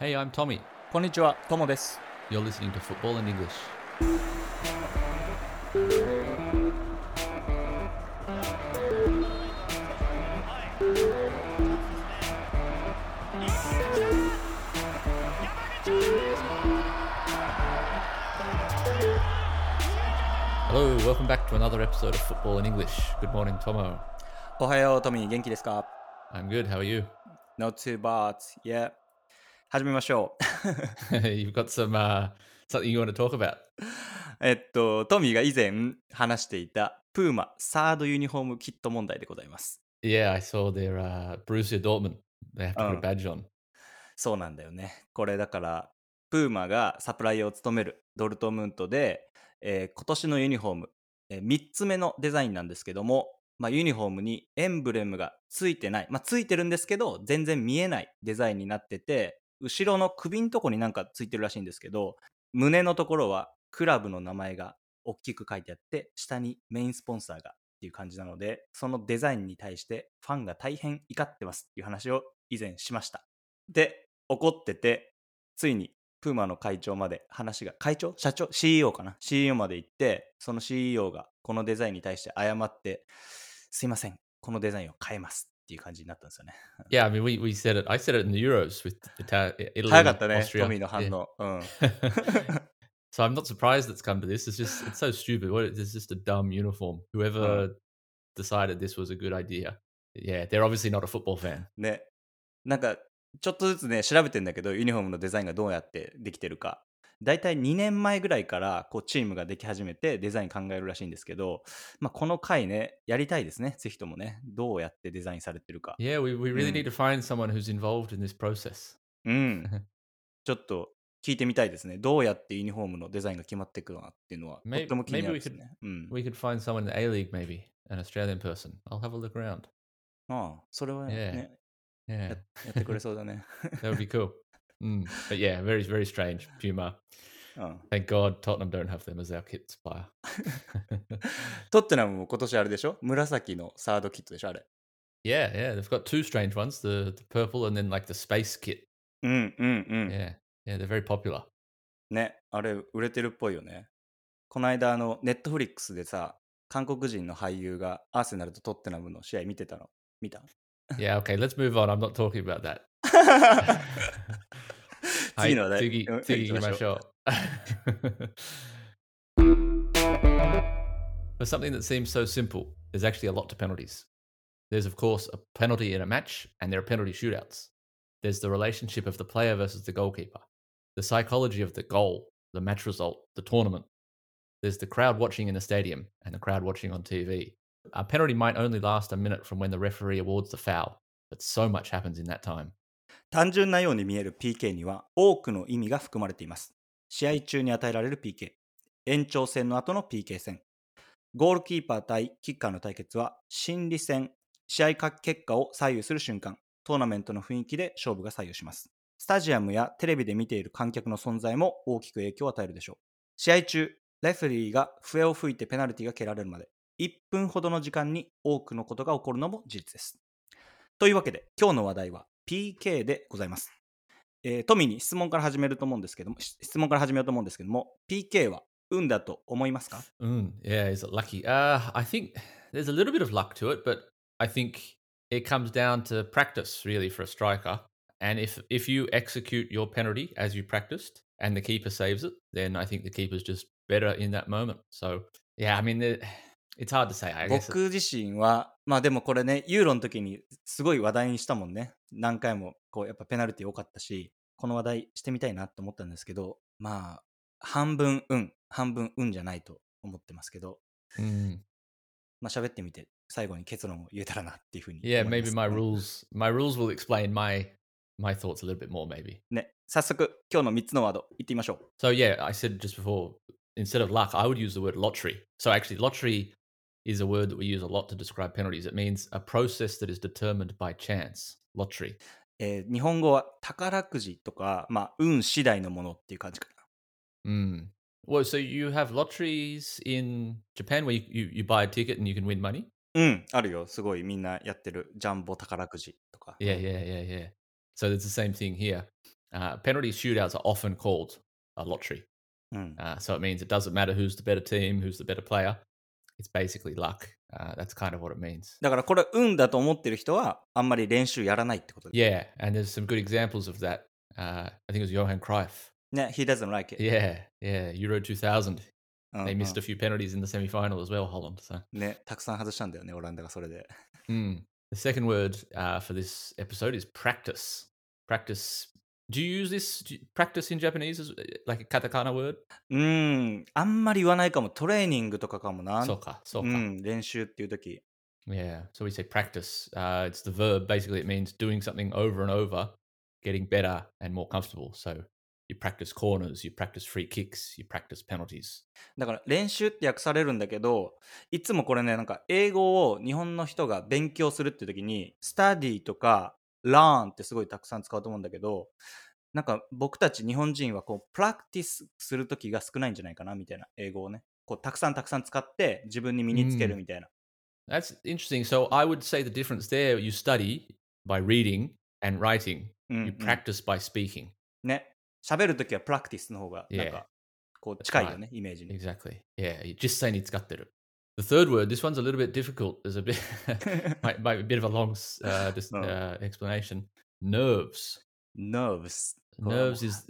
Hey, I'm Tommy. こんにちは、ともです。You're listening to Football in English. Hello, welcome back to another episode of Football in English. Good morning, Tomo. おはよう、トミー、元気ですか I'm good. How are you? ?Not too bad. Yeah. 始めましょう。You've got some uh, something you want to talk about. えっと、トミーが以前話していたプーマサードユニフォームキット問題でございます。Yeah, I saw their uh, Borussia Dortmund. They have to put a Oh. badge on. そうなんだよね。これだから、プーマがサプライを務めるドルトムントで、えー今年のユニフォーム、え3つ目のデザインなんですけども、まあ、ユニフォームにエンブレムがついてない、まあ、ついてるんですけど、全然見えないデザインになってて、後ろの首のとこになんかついてるらしいんですけど、胸のところはクラブの名前が大きく書いてあって、下にメインスポンサーがっていう感じなので、そのデザインに対してファンが大変怒ってますっていう話を以前しました。で、怒ってて、ついにプーマの会長まで話が、会長？社長 ?CEO かな ?CEO まで行って、その CEO がこのデザインに対して謝って、すいません、このデザインを変えますっていう感じになったんですよね。Yeah, I mean, we, we said it. I said it in the Euros with Ita- Italy 早かったね、Austria. トミーの反.応。うん。so I'm not surprised it's come to this. It's just it's so stupid. What it's just a dumb uniform. Whoever decided this was a good idea. Yeah, they're obviously not a football fan. ね。なんか、ちょっとずつね、調べてんだけど、ユニフォームのデザインがどうやってできてるか。だいたい2年前ぐらいからこうチームができ始めてデザイン考えるらしいんですけど、まあ、この回ね、やりたいですね、ぜひともね。どうやってデザインされてるか。Yeah, we, we really Mm. need to find someone who's involved in this process. うん。ちょっと聞いてみたいですね。どうやってユニフォームのデザインが決まっていくのかっていうのは、と Maybe- っても気になる maybe we ですね。うん。We could find someone in the A League, maybe an Australian person. I'll have a look around. ああ、それはね、Yeah. や Yeah, やってくれそうだね。that would be cool. Mm. But yeah, very very strange. Puma. うん、Thank God Tottenham don't have them as our kit supplier. トッテナムも今年あれでしょ紫のサードキットでしょあれ。Yeah, yeah, they've got two strange ones: the, the purple and then like the space kit. うんうんうん。Yeah, yeah, they're very popular. ね、あれ売れてるっぽいよね。この間、あの、ネットフリックスでさ、韓国人の俳優がアーセナルとトッテナムの試合見てたの。見た Yeah, okay, let's move on. I'm not talking about that. 次の話題。次うん次行きましょう。For something that seems so simple, there's actually a lot to penalties. There's, of course, a penalty in a match, and there are penalty shootouts. There's the relationship of the player versus the goalkeeper, the psychology of the goal, the match result, the tournament. There's the crowd watching in the stadium and the crowd watching on TV. A penalty might only last a minute from when the referee awards the foul, but so much happens in that time. 単純なように見える PK には多くの意味が含まれています。試合中に与えられる PK、延長戦の後の PK 戦、ゴールキーパー対キッカーの対決は心理戦、試合結果を左右する瞬間、トーナメントの雰囲気で勝負が左右します。スタジアムやテレビで見ている観客の存在も大きく影響を与えるでしょう。試合中、レフェリーが笛を吹いてペナルティが蹴られるまで1分ほどの時間に多くのことが起こるのも事実です。というわけで今日の話題は PK でございます。えー、トミーに質問から始めると思うんですけども、し質問から始めようと思うんですけども、PK は運だと思いますか Mm, yeah, is it lucky? Uh, I think there's a little bit of luck to it, but I think it comes down to practice really for a striker. And if if you execute your penalty as you practiced and the keeper saves it, then I think the keeper's just better in that moment. So yeah, I mean, the- it's hard to say. I guess. 僕自身は、まあでもこれね、ユーロの時にすごい話題にしたもんね。何回もこうやっぱペナルティ多かったし、この話題してみたいなと思ったんですけど、まあ、半分運、半分運じゃないと思ってますけど、Mm. まあ喋ってみて最後に結論を言えたらなっていうふうに Yeah, maybe す my rules my rules will explain my my thoughts a little bit more. Maybe. ね、早速今日の3つのワード言ってみましょう。So yeah, I said just before, instead of luck, I would use the word lottery. So actually, lottery is a word that we use a lot to describe penalties. It means a process that is determined by chance. Lottery. えー日本語は宝くじとか、まあ、運次第のものっていう感じかな。 Mm. Well, so you have lotteries in Japan where you, you, you buy a ticket and you can win money? うん、あるよ。すごいみんなやってる。ジャンボ宝くじとか。 Yeah, yeah, yeah, yeah. So it's the same thing here. Uh, penalty shootouts are often called a lottery. うん。 Uh, so it means it doesn't matter who's the better team, who's the better player. It's basically luck. Uh, that's kind of what it means. だからこれ運だと思ってる人はあんまり練習やらないってことです。 Yeah, and there's some good examples of that. Uh, I think it was Johan Cruyff. ね、he doesn't like it. Yeah, yeah, Euro 2000. うんうん They missed a few penalties in the semi-final as well, Holland. So, ね、たくさん外したんだよね、オランダがそれで。 mm. the second word uh, for this episode is practice. Practice. Do you use this? You practice in Japanese as uh, like a katakana word? うーん、あんまり言わないかも。トレーニングとかかもな。Soka, う soka. ん、練習っていう時 Yeah. So we say practice. Uh, it's the verb. Basically, it means doing something over and over, getting better and more comfortable. So you practice corners, you practice free kicks, you practice penalties. だから練習って訳されるんだけど、いつもこれね、なんか英語を日本の人が勉強するっていう時に、スタディとか learn ってすごいたくさん使うと思うんだけど、なんか僕たち日本人はこう、プラクティスする時が少ないんじゃないかなみたいな英語をね。こうたくさんたくさん使って自分に身につけるみたいな。That's interesting. So I would say the difference there you study by reading and writing, うん you うん practice by speaking. ね。喋る時はプラクティスの方がなん.かこう近いよね、イメージに。Exactly. Yeah. You just say nitsukateru. The third word, this one's a little bit difficult. There's a bit, might, might be a bit of a long s- uh, dis- Oh. uh, explanation. Nerves. nerves。 Nerves is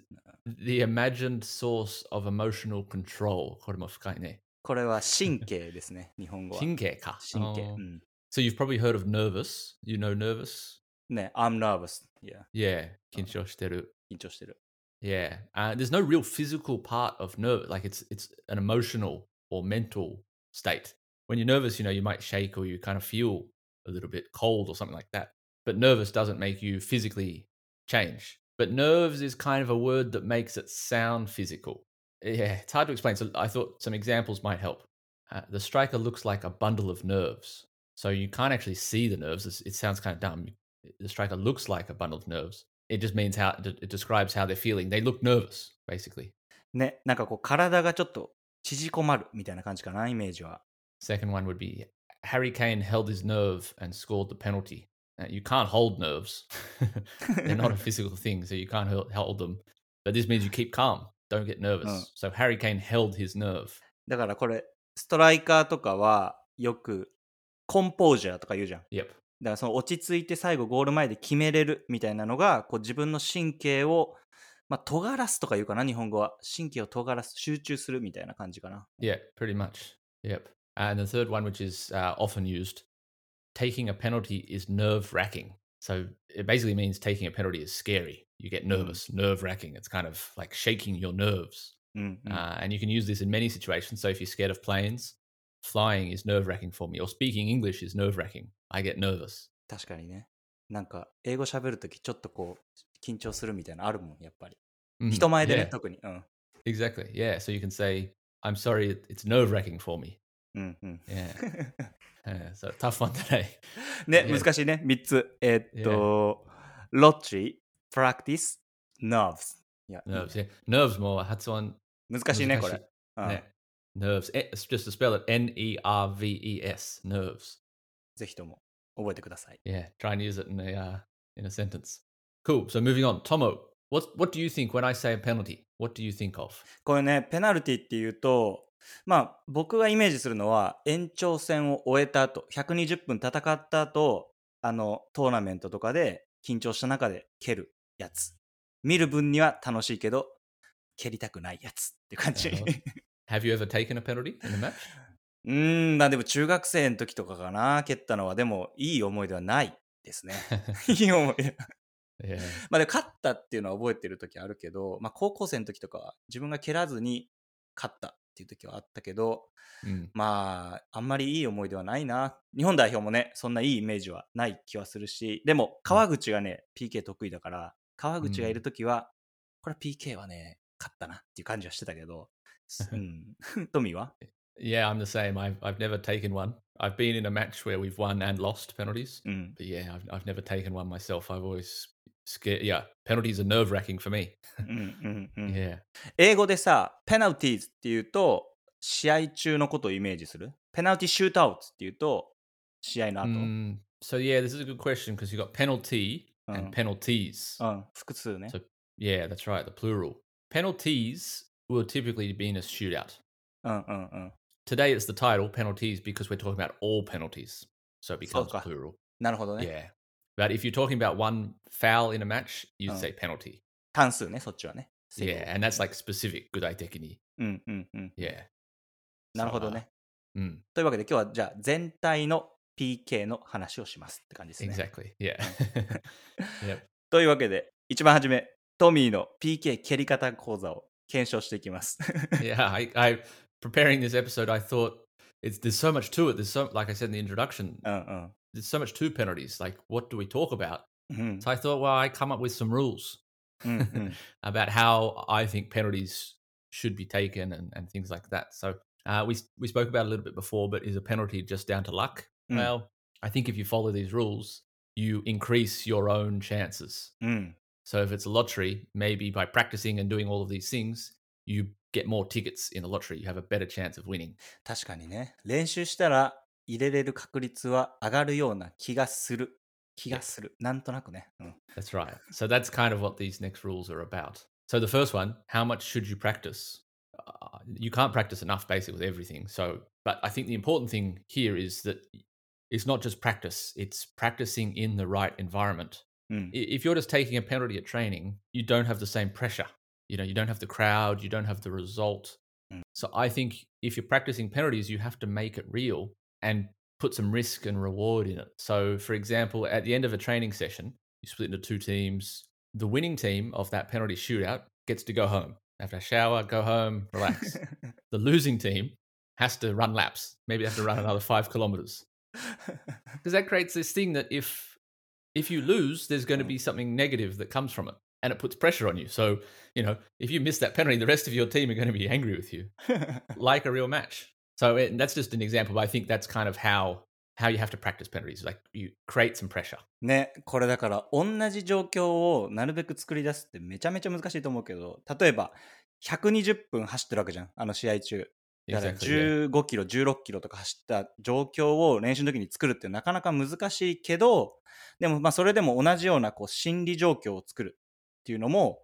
the imagined source of emotional control. これも深いね。これは神経ですね、日本語は。神経か。神経。 Oh. うん。 So you've probably heard of nervous. You know nervous? ね、I'm nervous. Yeah. Yeah. 緊張してる。緊張してる。 Yeah. Uh, there's no real physical part of nerve. Like it's it's an emotional or mental state. When you're nervous, you know, you might shake or you kind of feel a little bit cold or something like that. But nervous doesn't make you physically change. But nerves is kind of a word that makes it sound physical. Yeah, it's hard to explain. So I thought some examples might help. Uh, the striker looks like a bundle of nerves. So you can't actually see the nerves. It's, it sounds kind of dumb. The striker looks like a bundle of nerves. It just means how it it describes how they're feeling. They look nervous, basically. ね、なんかこう体がちょっと縮こまるみたいな感じかな、イメージは。 Second one would be Harry Kane held his nerve and scored the penalty. Uh, you can't hold nerves. They're not a physical thing, so you can't hold them. But this means you keep calm. Don't get nervous. Oh. So Harry Kane held his nerve. だからこれ、ストライカーとかはよくコンポージャーとか言うじゃん。Yep. だからその落ち着いて最後ゴール前で決めれるみたいなのがこう自分の神経を、まあ、尖らすとか言うかな日本語は神経を尖らす集中するみたいな感じかな Yeah, pretty much. Yep. And the third one, which is uh, often used, taking a penalty is nerve wracking. So it basically means taking a penalty is scary. You get nervous, nerve wracking. It's kind of like shaking your nerves. うん、うん Uh, and you can use this in many situations. So if you're scared of planes, flying is nerve wracking for me, or speaking English is nerve wracking. I get nervous. 確かにねなんか英語喋るときちょっとこう緊張するみたいなのあるもんやっぱり Mhm. 人前でね、 Yeah, 特にうん exactly. Yeah. So you can say, I'm sorry, it- it's nerve wracking for me. うんうん Yeah. Uh, so tough one today. ね、Yeah. 難しいね3つえーっと、ロッチー practice nerves Nerves. Yeah. Nerves more. That's one. 難しいねこれ、うん Yeah. Nerves. Eh, It's just to spell it N E R V E S. Nerves. ぜひとも覚えてください Yeah. Try and use it in a uh, in a sentence. Cool. So moving on. Tomo, what what do you think when I say a penalty? What do you think of? これね、ペナルティっていうと、まあ僕がイメージするのは延長戦を終えた後、120分戦った後、あのトーナメントとかで緊張した中で蹴るやつ。見る分には楽しいけど、蹴りたくないやつって感じ。Have you ever taken a penalty in a match? うーん、まあでも中学生の時とかかな、蹴ったのは。でもいい思い出はないですね。いい思い.まあでも勝ったっていうのは覚えてる時あるけど、まあ高校生の時とかは自分が蹴らずに勝ったっていう時はあったけど、Mm. まあ、あんまりいい思い出はないな。日本代表もね、そんないいイメージはない気はするし、でも川口がね、PK 得意だから、川口がいる時は、これ PK はね、勝ったなっていう感じはしてたけど、うん。トミーは Yeah, I'm the same. I've I've never taken one. I've been in a match where we've won and lost penalties, うん。but yeah, I've I've never taken one myself. I've always scared. Yeah, penalties are nerve wracking for me. うんうんうん Yeah. 英語でさ、ペナルティーズっていうと、試合中のことをイメージするペナルティシュートアウトっていうと、試合の後。 Mm, so yeah, this is a good question because you've got penalty and Uh. penalties. うん、複数ね。 So Yeah, that's right. The plural. Penalties will typically be in a shootout. うんうんうん。 Today it's the title penalties because we're talking about all penalties. So it becomes Okay. plural. なるほどね。 Yeah. But if you're talking about one foul in a match, you'd Oh. say penalty. 単数ね、そっちはね。Yeah. And that's like specific. Good idea. うんうんうん。Yeah. なるほどね。Mm, というわけで今日はじゃあ全体の PK の話をしますって感じですね。exactly. Yeah. yep. というわけで、一番初め、トミーの PK 蹴り方講座を検証していきます。Yeah. I, I preparing this episode, I thought it's there's so much to it. There's so like I said in the introduction, うん、there's so much to penalties. Like what do we talk about? うん。うん So I thought, well, I come up with some rules うんうん about how I think penalties should be taken and, and things like that. So uh, we we spoke about it a little bit before, but is a penalty just down to luck? Mm. Well, I think if you follow these rules, you increase your own chances. うん。 So if it's a lottery, maybe by practicing and doing all of these things, you get more tickets in the lottery. You have a better chance of winning. 確かにね、練習したら 入れれる確率は上がるような気がする。気がする。なんとなくね。うん。 That's right. So that's kind of what these next rules are about. So the first one, how much should you practice? Uh, you can't practice enough basically with everything. So, but I think the important thing here is that it's not just practice, it's practicing in the right environment. うん。 I- If you're just taking a penalty at training, you don't have the same pressure. You know, you don't have the crowd, you don't have the result. Mm. So I think if you're practicing penalties, you have to make it real and put some risk and reward in it. So, for example, at the end of a training session, you split into two teams. The winning team of that penalty shootout gets to go home, have a shower, go home, relax. the losing team has to run laps. Maybe have to run another five kilometers because that creates this thing that if if you lose, there's going to Mm. be something negative that comes from it, and it puts pressure on you. So you know, if you miss that penalty, the rest of your team are going to be angry with you, like a real match. So it, that's just an example. But I think that's kind of how how you have to practice penalties. Like you create some pressure. ね、これだから同じ状況をなるべく作り出すってめちゃめちゃ難しいと思うけど、例えば120分走ってるわけじゃん、あの試合中。だから Exactly. yeah. 15キロ、16キロとか走った状況を練習の時に作るってなかなか難しいけど、でもまあそれでも同じようなこう心理状況を作るっていうのも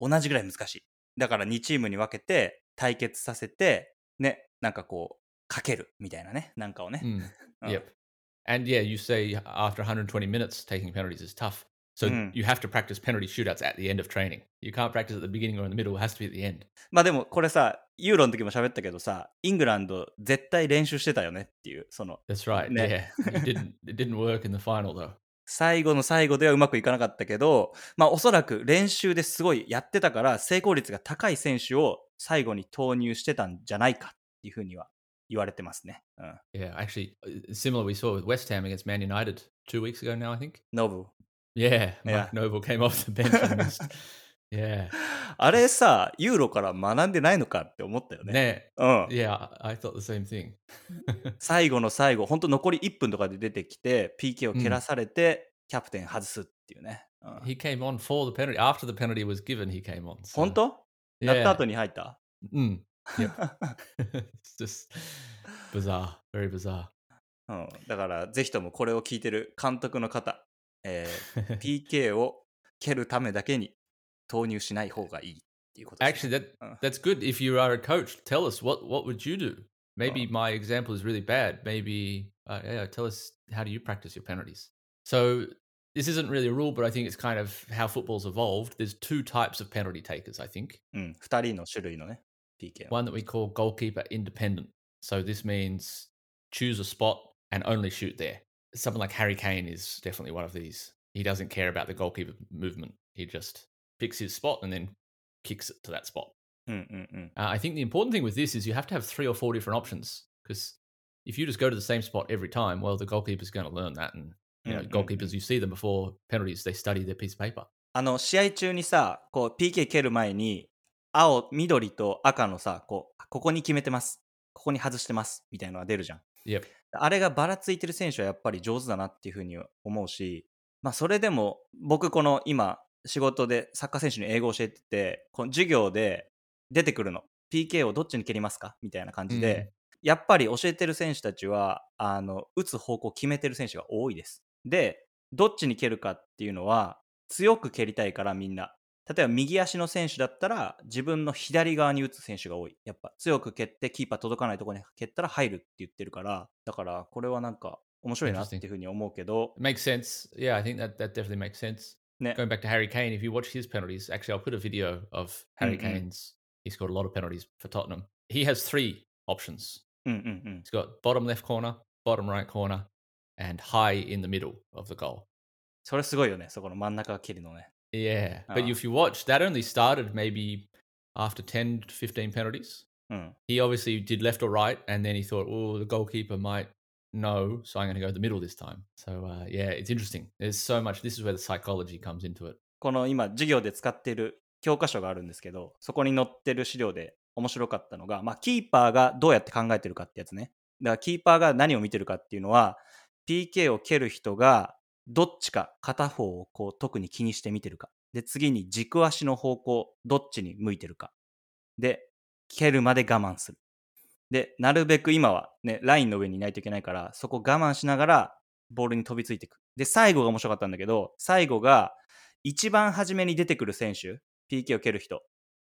同じぐらい難しい。だから2チームに分けて対決させて、ね、なんかこう、かけるみたいなね、なんかをね。Mm. うん Yep. And yeah, you say after 120 minutes, taking penalties is tough. So Mm. you have to practice penalty shootouts at the end of training. You can't practice at the beginning or in the middle. It has to be at the end. まあでもこれさ、ユーロの時も喋ったけどさ、イングランド絶対練習してたよねっていう、その That's right. Ne- Yeah. You didn't. It didn't work in the final though. 最後の最後ではうまくいかなかったけど、まあおそらく練習ですごいやってたから成功率が高い選手を最後に投入してたんじゃないかいうふうには言われてますね。うん。Yeah. Actually, uh, similar we saw with West Ham against Man United two weeks ago now. I think. ノブ。Yeah. Yeah. Mike Noble came off the bench and missed. Yeah. あれさ、ユーロから学んでないのかって思ったよね。Ne- うん。Yeah. I thought the same thing. 最後の最後、本当残り1分とかで出てきて、PK を蹴らされて、キャプテン外すっていうね。うん he came on for the penalty after the penalty was given. He came on. so- 本当やった Yeah. 後に入った Mm. Yep. it's just bizarre. Very bizarre. うん、だから、ぜひともこれを聞いてる監督の方、えー PK を蹴るためだけに投入しない方がいいっていうことです、Actually, ね。that Uh. that's good. If you are a coach, tell us what what would you do? Maybe Oh. my example is really bad. Maybe uh, yeah, tell us how do you practice your penalties? So this isn't really a rule, but I think it's kind of how football's evolved. There's two types of penalty takers. I think うん、2人の種類のね、PK の。 one that we call goalkeeper independent. So this means choose a spot and only shoot there. Someone like Harry Kane is definitely one of these. He doesn't care about the goalkeeper movement. He just picks his spot and then kicks it to that spot. うんうんうん。 Uh, I think the important thing with this is you have to have three or four different options because if you just go to the same spot every time, well, the goalkeeper's going to learn that. And, you know, Mm, mm, goalkeepers, you see them before penalties, they study their piece of paper. あの、試合中にさ、こう、PK 蹴る前に、 青、緑と赤のさ、こう、ここに決めてます。ここに外してます。みたいなのが出るじゃん。Yep. あれがばらついてる選手はやっぱり上手だなっていうふうに思うし、まあそれでも僕この今仕事でサッカー選手に英語を教えてて、この授業で出てくるの。PK をどっちに蹴りますか？みたいな感じで、やっぱり教えてる選手たちは、あの、打つ方向を決めてる選手が多いです。で、どっちに蹴るかっていうのは、強く蹴りたいからみんな。例えば右足の選手だったら自分の左側に打つ選手が多い。やっぱ強く蹴ってキーパー届かないところに蹴ったら入るって言ってるから、だからこれはなんか面白いなっていうふうに思うけど、makes sense. Yeah, I think that, that definitely makes sense. ね。Going back to Harry Kane, if you watch his penalties, actually, I'll put a video of Harry. Kane's. He scored a lot of penalties for Tottenham. He has three options. He's got bottom left corner, bottom right corner, and high in the middle of the goal. それすごいよね、そこの真ん中蹴りのね。Yeah, but Ah. if you watch, that only started maybe after 10 to 15 penalties. うん。He obviously did left or right, and then he thought, oh, the goalkeeper might know, so I'm going to go the middle this time. So, uh, yeah, it's interesting. There's so much. This is where the psychology comes into it. この今授業で使っている教科書があるんですけど、そこに載ってる資料で面白かったのが、まあ、キーパーがどうやって考えてるかってやつね。だからキーパーが何を見てるかっていうのは、PK を蹴る人がどっちか片方をこう特に気にして見てるか。で、次に軸足の方向、どっちに向いてるか。で、蹴るまで我慢する。で、なるべく今はね、ラインの上にいないといけないから、そこ我慢しながらボールに飛びついていく。で、最後が面白かったんだけど、最後が一番初めに出てくる選手、PK を蹴る人。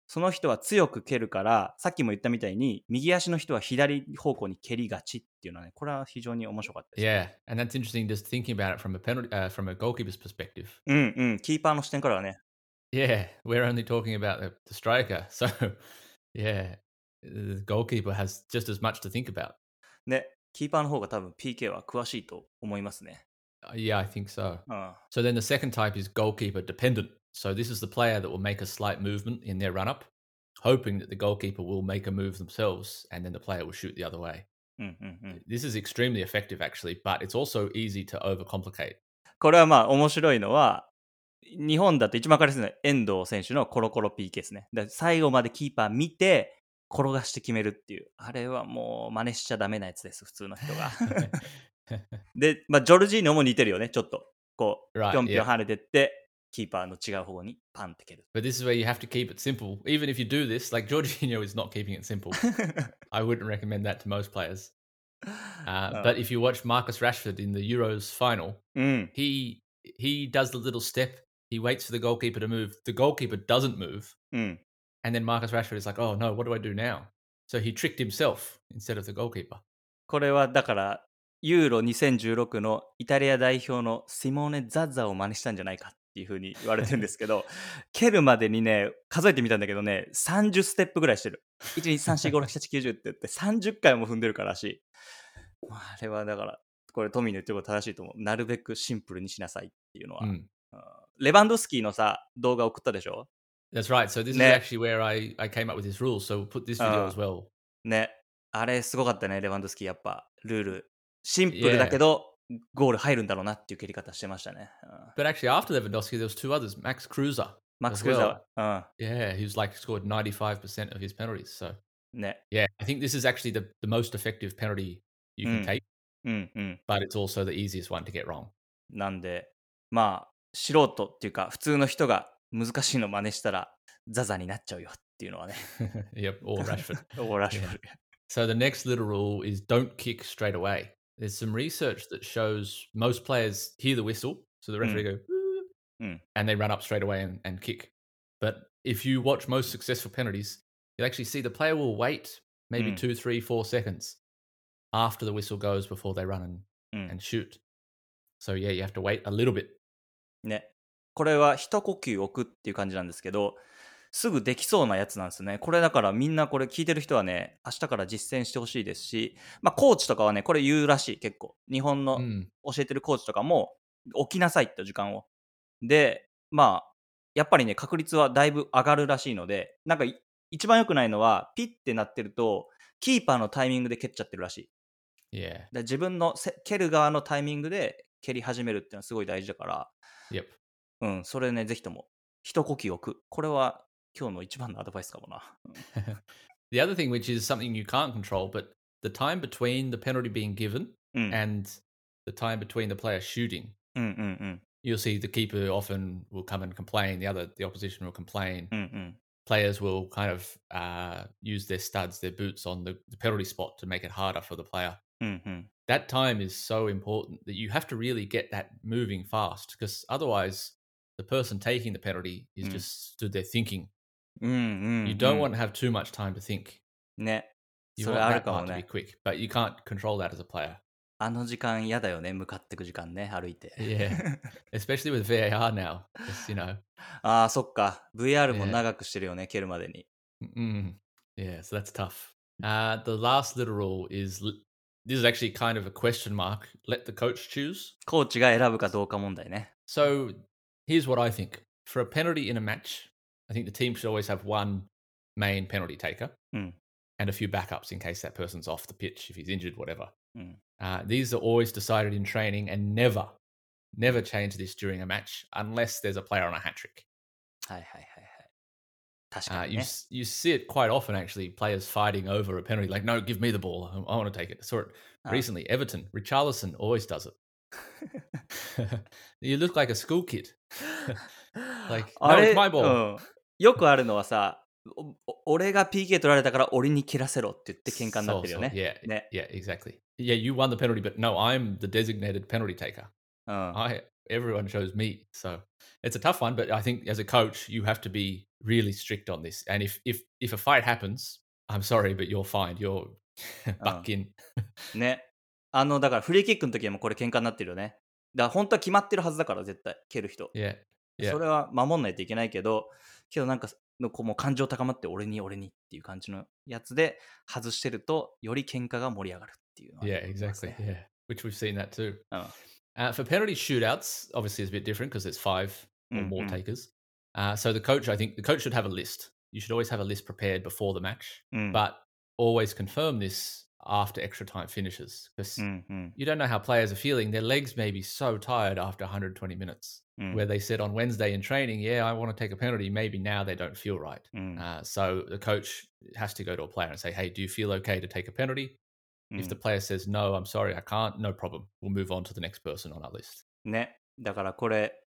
その人は強く蹴るから、さっきも言ったみたいに、右足の人は左方向に蹴りがちっていうのはね、これは非常に面白かったです。Yeah, and that's interesting just thinking about it from a penalty, uh, from a goalkeeper's perspective. うんうん、キーパーの視点からはね、Yeah, we're only talking about the, the striker. So, yeah, the goalkeeper has just as much to think about. ね、キーパーの方が多分 PK は詳しいと思いますね。Uh, yeah, I think so. うん。So then the second type is goalkeeper dependent. So this is the player that will make a slight movement in their run up, hoping that the goalkeeper will make a move themselves and then the player will shoot the other way. うんうんうん。This is extremely effective actually, but it's also easy to overcomplicate. これはまあ面白いのは、日本だと一番わかりやすいのは遠藤選手のコロコロ PK ですね。だ最後までキーパー見て、転がして決めるっていう。あれはもう真似しちゃダメなやつです、普通の人が。で、まあ、ジョルジーノも似てるよね、ちょっと。こう、ぴょんぴょん.跳ねてって、キーパーの違う方にパンって蹴る。But this is where you have to keep it simple. Even if you do this, like Jorginho is not keeping it simple. I wouldn't recommend that to most players. Uh, but if you watch Marcus Rashford in the Euros final, うん。he he does the little step. He waits for the goalkeeper to move. The goalkeeper doesn't move, うん。and then Marcus Rashford is like, "Oh no, what do I do now?" So he tricked himself instead of the goalkeeper. これはだから、ユーロ2016のイタリア代表のシモーネ・ザッザを真似したんじゃないかっていうふうに言われてるんですけど、蹴るまでにね、数えてみたんだけどね、30ステップぐらいしてる。1、2、3、4、5、6、7、90って言って30回も踏んでるからし。まああれはだから、これトミーの言ってること正しいと思う。なるべくシンプルにしなさいっていうのは。Mm. うんレバンドフスキーのさ、動画送ったでしょ？That's right. So this is Ne- actually where I I came up with this rule. So put this video Ah. as well. ね。あれすごかったね、レバンドフスキーやっぱ、ルール。シンプルだけど、ゴール入るんだろうなっていう蹴り方してましたね。うん But actually, after Lewandowski, there was two others. Max Cruiser. マックス・ as クルーザーは。Yeah, who's like scored 95% of his penalties. So うん。ね。yeah, I think this is actually the, the most effective penalty you can Mm. take, but it's also the easiest one to get wrong. なんで、まあ、素人っていうか、普通の人が難しいの真似したら、ザザになっちゃうよっていうのはね。yep, or Rashford. オーラッシュフォード So the next little rule is don't kick straight away. There's some research that shows most players hear the whistle, so the referee go, "Ooh," Mm. and they run up straight away and, and kick. But if you watch most successful penalties, you'll actually see the player will wait maybe Mm. two, three, four seconds after the whistle goes before they run and, うん and shoot. So yeah, you have to wait a little bit. ね。これは一呼吸置くっていう感じなんですけど、 すぐできそうなやつなんですね。これだからみんなこれ聞いてる人はね、明日から実践してほしいですし、まあコーチとかはね、これ言うらしい結構。日本の Mm. 教えてるコーチとかも起きなさいって時間を。で、まあ、やっぱりね、確率はだいぶ上がるらしいので、なんかい一番良くないのは、ピッてなってると、キーパーのタイミングで蹴っちゃってるらしい。Yeah. で自分のせ蹴る側のタイミングで蹴り始めるっていうのはすごい大事だから、Yep. うん、それね、ぜひとも、一呼吸置く。これは今日の一番のアドバイスかもな。 The other thing, which is something you can't control, but the time between the penalty being given うん、うん、 and the time between the player shooting, うん、うん、 you'll see the keeper often will come and complain. The other, the opposition will complain. うん、うん。 Players will kind of uh, use their studs, their boots on the, the penalty spot to make it harder for the player. うん、うん。 That time is so important that you have to really get that moving fast because otherwise, the person taking the penalty is Mm. just stood there thinking. うんうん、 You don't うん want to have too much time to think. ね。 You それ want ある that かも part to be ね。 quick, but you can't control that as a player. あの時間嫌だよね、向かってく時間ね、歩いて。 Yeah. Especially with VAR now. Just, you know. ああ、そっか。VR もね長くしてるよね、蹴るまでに。 Mm, yeah, so that's tough. Uh, the last little rule is l- this is actually kind of a question mark. Let the coach choose. コーチが選ぶかどうか問題ね。 So here's what I think for a penalty in a match, I think the team should always have one main penalty taker mm. and a few backups in case that person's off the pitch, if he's injured, whatever. Mm. Uh, these are always decided in training and never, never change this during a match unless there's a player on a hat trick. Hey, hey, hey. Uh, you you see it quite often actually. Players fighting over a penalty, like no, give me the ball. I, I want to take it. I saw it oh. recently. Everton, Richarlison always does it. you look like a school kid. like no, it's my ball. Oh. よくあるのはさ、俺が PK 取られたから俺に蹴らせろって言って喧嘩になってるよ So, so, ね。yeah, ね。yeah, exactly. Yeah, you won the penalty, but no, I'm the designated penalty taker. うん。I everyone chose me, so it's a tough one. But I think as a coach, you have to be really strict on this. And if if if a fight happens, I'm sorry, but you're fined. You're back in. ね。あの、だからフリーキックの時はもうこれ喧嘩になってるよね。だから本当は決まってるはずだから、絶対、蹴る人。Yeah, yeah. それは守んないといけないけど、けどなんか、のこう感情高まって俺に俺にっていう感じのやつで外してるとより喧嘩が盛り上がるっていうのは Yeah, exactly. ね Yeah, which we've seen that too. Oh. Uh, for penalty shootouts, obviously it's a bit different because there's five or Mm, more mm. takers. Uh, so the coach, I think the coach should have a list. You should always have a list prepared before the match, うん。but always confirm this after extra time finishes because うんうん。you don't know how players are feeling. Their legs may be so tired after 120 minutes. うん。 Where they said on Wednesday in training, "Yeah, I want to take a penalty." Maybe now they don't feel right. うん。 Uh, so the coach has to go to a player and say, "Hey, do you feel okay to take a penalty?" うん If the player says, "No, I'm sorry, I can't," no problem. We'll move on to the next person on our list. ね。だからこれ、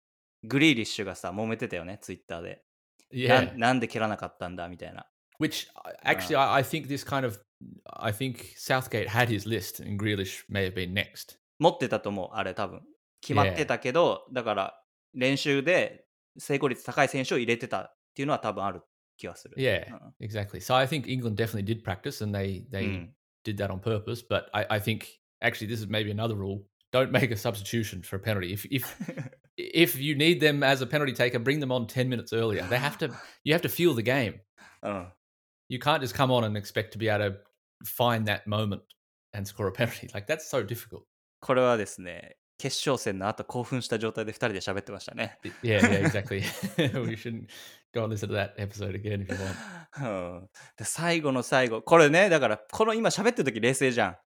グリーリッシュがさ、揉めてたよね、ツイッターで。な Yeah, んなんで蹴らなかったんだみたいな。 which uh, actually I, I think this kind of I think Southgate had his list, and Grealish may have been next. 持ってたと思う、あれ多分。決まってたけど、だから 練習で成功率高い選手を入れてたっていうのは多分ある気がする。 Yeah, うん exactly. So I think England definitely did practice, and they they うん。 did that on purpose. But I, I think actually this is maybe another rule: don't make a substitution for a penalty. If if if you need them as a penalty taker, bring them on ten minutes earlier. They have to. You have to feel the game. うん。 You can't just come on and expect to be able to find that moment and score a penalty. Like that's so difficult. これはですね、 決勝戦の後興奮した状態で2人で喋ってましたね。Yeah, yeah, exactly. we shouldn't go and listen to that episode again if you want. うんで最後の最後、これね、だから、この今喋ってる時冷静じゃん。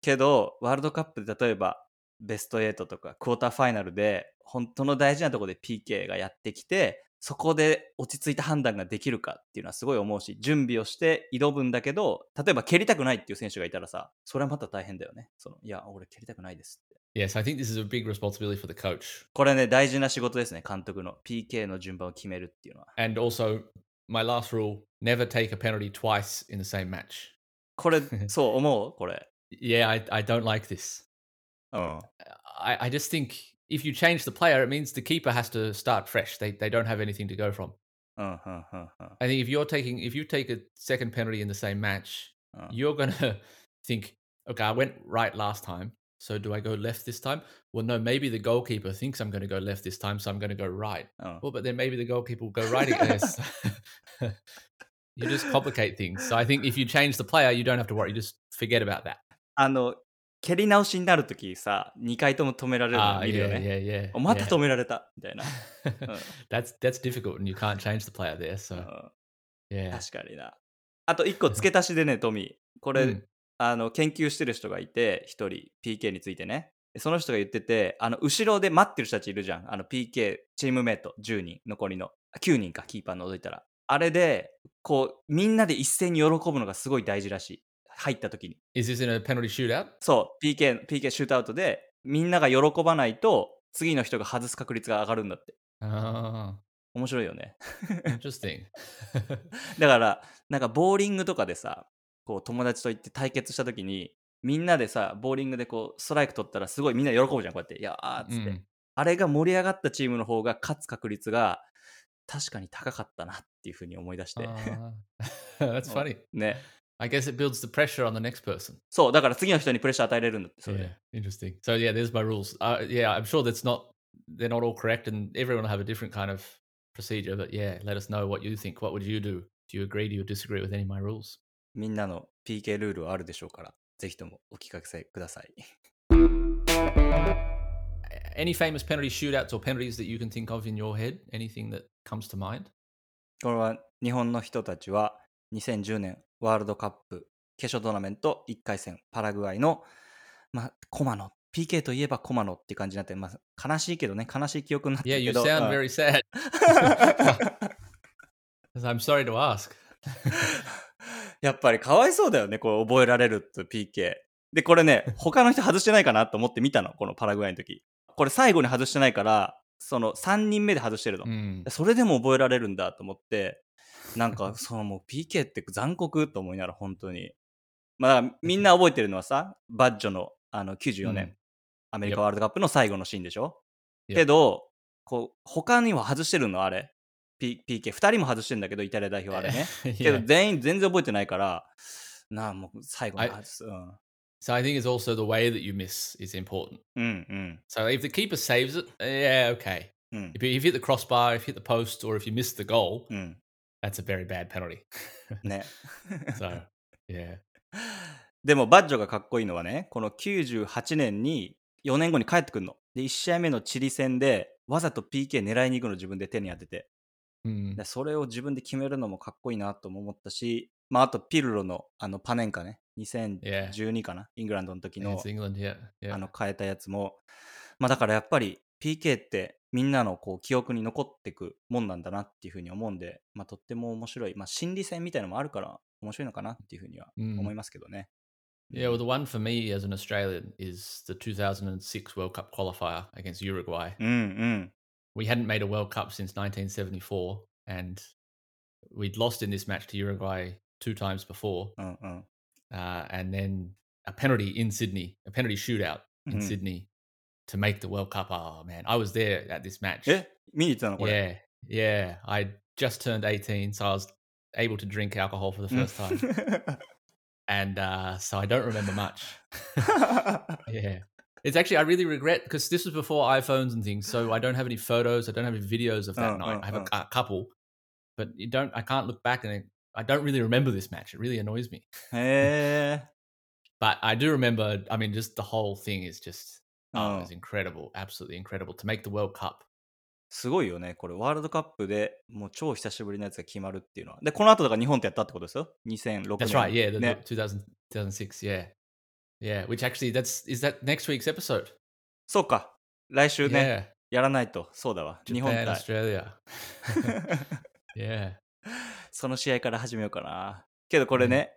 けど、ワールドカップで例えば、ベスト8とかクォーターファイナルで、本当の大事なところで PK がやってきて、そこで落ち着いた判断ができるかっていうのはすごい思うし、準備をして挑むんだけど、例えば蹴りたくないっていう選手がいたらさ、それはまた大変だよね。そのいや、俺蹴りたくないですって。Yes, I think this is a big responsibility for the coach. これね、大事な仕事ですね、監督の。PK の順番を決めるっていうのは。 And also, my last rule: never take a penalty twice in the same match. これ、そう思うこれ。 Yeah, I, I don't like this. うん。 I, I just think if you change the player, it means the keeper has to start fresh. They they don't have anything to go from. うん、うん、うん、うん。 I think if you're taking if you take a second penalty in the same match, うん you're gonna think, okay, I went right last time, so do I go left this time? Well, no, maybe the goalkeeper thinks I'm going to go left this time, so I'm going to go right. うん。 Well, but then maybe the goalkeeper will go right again. Yes. you just complicate things. So I think if you change the player, you don't have to worry. You just forget about that. あの、蹴り直しになるときさ、2回とも止められるの Ah, 見るよ yeah, ね。 yeah, yeah. おまた yeah. 止められたみたいな。 that's that's difficult, and you can't change the player there. う So ん yeah, 確かにな。あと1個付け足しでね、トミー。これ、うん あの研究してる人がいて、1人 PK についてね。その人が言ってて、あの後ろで待ってる人たちいるじゃん。あの PK、チームメイト10人、残りの。あ9人か、キーパー除いたら。あれで、こう、みんなで一斉に喜ぶのがすごい大事らしい。入った時に。is this in a penalty shootout? そう、PK、PK シュートアウトで、みんなが喜ばないと、次の人が外す確率が上がるんだって。Ah, 面白いよね。interesting. だから、なんかボーリングとかでさ、こう友達と行って対決した時に、みんなでさ、ボーリングでこう、ストライク取ったらすごいみんな喜ぶじゃん、こうやって。いやーっつって。Mm. あれが盛り上がったチームの方が勝つ確率が確かに高かったなっていうふうに思い出して。Ah, that's funny. ね。I guess it builds the pressure on the next person. そう、だから次の人にプレッシャー与えれるんだって、それで。Yeah, interesting. So yeah, there's my rules. Uh, yeah, I'm sure that's not they're not all correct, and everyone will have a different kind of procedure. But yeah, let us know what you think. What would you do? Do you agree? Do you disagree with any of my rules? みんなの PK ルールはあるでしょうから、ぜひともお聞かせください。Any famous penalty shootouts or penalties that you can think of in your head? Anything that comes to mind? これは日本の人たちは2010年ワールドカップ決勝トーナメント1回戦パラグアイの、まあ、コマの PK といえばコマのって感じになって、まあ、悲しいけどね悲しい記憶になって Yeah, る you けど sound うん very sad. I'm sorry to ask. やっぱりかわいそうだよねこれ覚えられると PK でこれね 他の人外してないかなと思って見たのこのパラグアイの時これ最後に外してないからその3人目で外してるの、Mm. それでも覚えられるんだと思って、なんか、そのもう PK って残酷と思いながら、本当に。まあ、みんな覚えてるのはさ、バッジョのあの94年、うんアメリカワールドカップの最後のシーンでしょ？けど、こう、他には外してるの、あれ。P、PK。2人も外してるんだけど、イタリア代表あれね。けど.全員全然覚えてないから、なあ、もう最後に外す。うん。So I think it's also the way that you miss is important. うんうん。So if the keeper saves it, yeah, okay. うん。If you, hit the crossbar, if you hit the post, or if you miss the goal, うん。that's a very bad penalty. ね。so yeah. でもバッジョがかっこいいのはね、この98年に4年後に帰ってくるの。で、1試合目のチリ戦でわざと PK 狙いに行くの自分で手に当てて。Mm. でそれを自分で決めるのもかっこいいなとも思ったし、まあ、あとピルロのあのパネンカね、2012かな、イングランドの時の.あの変えたやつも、まあだからやっぱり PK ってみんなのこう記憶に残ってくもんなんだなっていうふうに思うんで、まあとっても面白い、まあ心理戦みたいのもあるから面白いのかなっていうふうにはうん思いますけどね。Yeah, well, the one for me as an Australian is the 2006 World Cup qualifier against Uruguay. うんうん。we hadn't made a World Cup since 1974, and we'd lost in this match to Uruguay two times before, uh-uh. uh, and then a penalty in Sydney, a penalty shootout in mm-hmm. Sydney to make the World Cup. Oh man, I was there at this match. Yeah, me. Yeah, yeah. I just turned 18, so I was able to drink alcohol for the first time. Mm. and uh, so I don't remember much. yeah, It's actually, I really regret because this was before iPhones and things. So I don't have any photos. I don't have any videos of that Oh, night. oh, I have a, oh. a couple, but you don't, I can't look back and I, I don't really remember this match. It really annoys me. へえ。 But I do remember, I mean, just the whole thing is just, oh, Oh. it was incredible. Absolutely incredible to make the World Cup. すごいよね。これ、ワールドカップでもう超久しぶりのやつが決まるっていうのは。で、この後だから日本とやったってことですよ。2006年。 That's right. Yeah. The, the ね。 2000, 2006. Yeah. Yeah. Which actually, that's, is that next week's episode? そうか。来週ね.やらないと。そうだわ。日本対。Australia. yeah. その試合から始めようかな。けどこれね、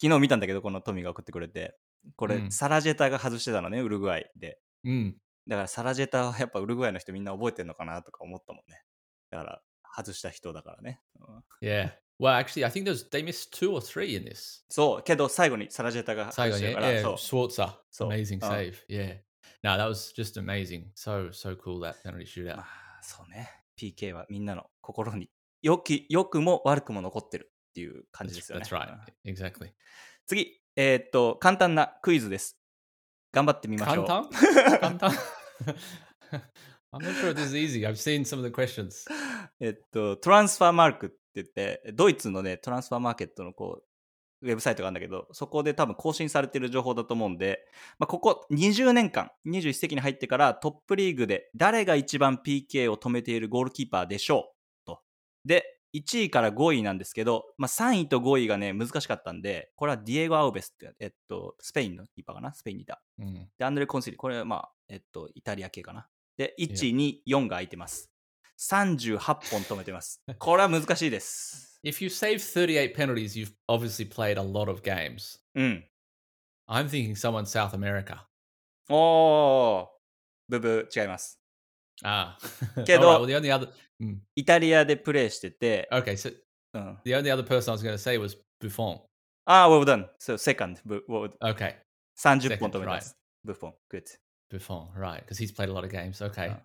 昨日見たんだけど、このトミーが送ってくれて。これ、うんサラジェタが外してたのね、ウルグアイで。Mm. だからサラジェタはやっぱウルグアイの人みんな覚えてんのかなとか思ったもんね。だから、外した人だからね。うん Yeah. Well, actually, I think there's they missed two or three in this. そう、けど最後にサラジェタが外 Saigon, してる yeah。Schwarzer, amazing uh, save. Yeah. No, that was just amazing. So so cool that penalty shootout. まあ、そうね。PK はみんなの心によき、良くも悪くも残ってるっていう感じ That's, ですよね。that's right. うん Exactly. 次、えーっと、簡単なクイズです。頑張ってみましょう。Kantan? Kantan? I'm not sure this is easy. I've seen some of the questions. えっと、トランスファーマークって言って、ドイツのね、トランスファーマーケットのこう、ウェブサイトがあるんだけど、そこで多分更新されてる情報だと思うんで、まあ、ここ20年間、21世紀に入ってからトップリーグで誰が一番 PK を止めているゴールキーパーでしょうと。で、1位から5位なんですけど、まあ、3位と5位がね、難しかったんで、これはディエゴ・アウベスって、えっと、スペインのキーパーかな？スペインにいた。Mm. で、アンドレ・コンシリ、これはまあ、えっと、イタリア系かな？で、1、2、4が空いてます。38本止めてます。これは難しいです。If you save 38 penalties, you've obviously played a lot of games. うん。I'm thinking someone South America. おー、ブブー、違います。Ah. Okay, All right, though- well, the only other. Mm. イタリアでプレーしてて、Okay, so うん。the only other person I was going to say was Buffon. ああ、well done. So, second, ブ well, Okay, 30本止めます。ブフォン、good. Buffon, right? Because he's played a lot of games. Okay, Ah.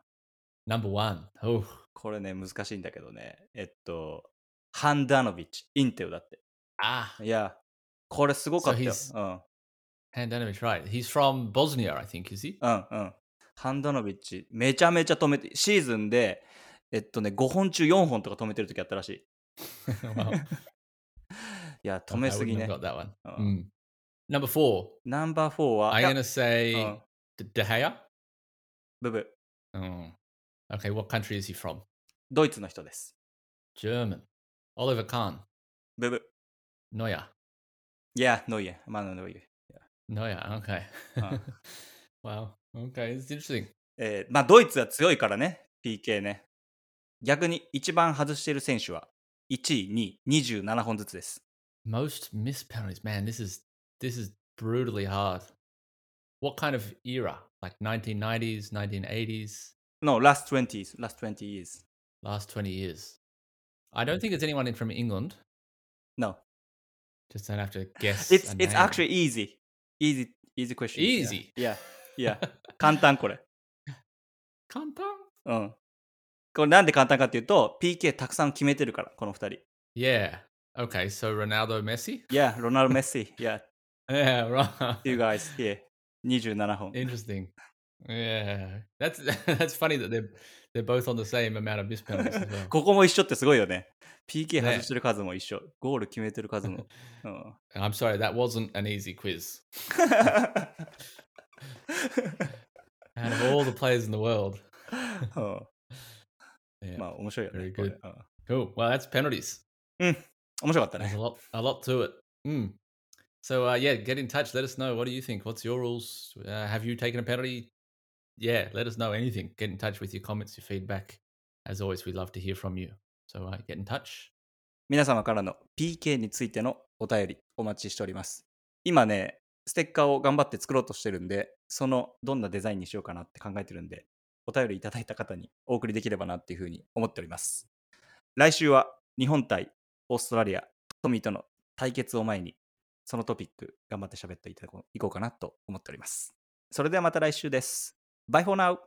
Number one. Oh, これね、難しいんだけどね。えっと、ハンダノビッチ、インテルだって。ああ。いや、これすごかった。うん。ハンダノビッチ、はい。He's from Bosnia, I think, is he? ハンダノビッチ、めちゃめちゃ止めて、シーズンで、えっとね、5本中4本とか止めてるときあったらしい。いや、止めすぎね。Okay, うん、Number four. Number four は。I'm gonna say、うん、De Gea? ブブ。うん。Okay, what country is he from? ドイツの人です。German. Oliver Kahn. ブブ。Neuer. いや、ノイエ、マヌノイエ。Neuer, okay. Uh. wow. Okay, it's interesting. えーまあ、ドイツは強いからね、PK ね。逆に一番外している選手は、1位、2位、27本ずつです。Most missed penalties. Man, this is this is brutally hard. What kind of era? Like 1990s, 1980s, No, last 20s, last 20 years. last 20 years. I don't think it's anyone in from England. No. Just don't have to guess. It's, it's actually easy. Easy, easy question. Easy? Yeah. Yeah. 簡単これ。Kantan? うん。これなんで簡単かっていうと、PK たくさん決めてるから、この二人。Yeah. Okay, so Ronaldo Messi? Yeah, ロナルド・メッシ。Yeah, Yeah, right. you guys. Yeah. 27本。Interesting. Yeah. That's that's funny that they're they're both on the same amount of missed penalties as well. ここも一緒ってすごいよね。PK ね外してる数も一緒。ゴール決めてる数も。うん、 I'm sorry, that wasn't an easy quiz. Out of all the players in the world. うん、 Yeah. まあ面白いよね。 Very これ good. うん Cool. Well, that's penalties. 面白かった There's ね a。lot, a lot to it. Mm. So, uh, yeah, get in touch. Let us know. What do you think? What's your rules? Uh, have you taken a penalty? Yeah, let us know anything. Get in touch with your comments, your feedback. As always, we love to hear from you. So, uh, get in touch. 皆様からの PK についてのお便りお待ちしております。今ね、ステッカーを頑張って作ろうとしてるんで、そのどんなデザインにしようかなって考えてるんで、お便りいただいた方にお送りできればなっていうふうに思っております。来週は日本対オーストラリア、トミーとの対決を前に、そのトピック頑張って喋っていただこういこうかなと思っております。それではまた来週です。Bye for now!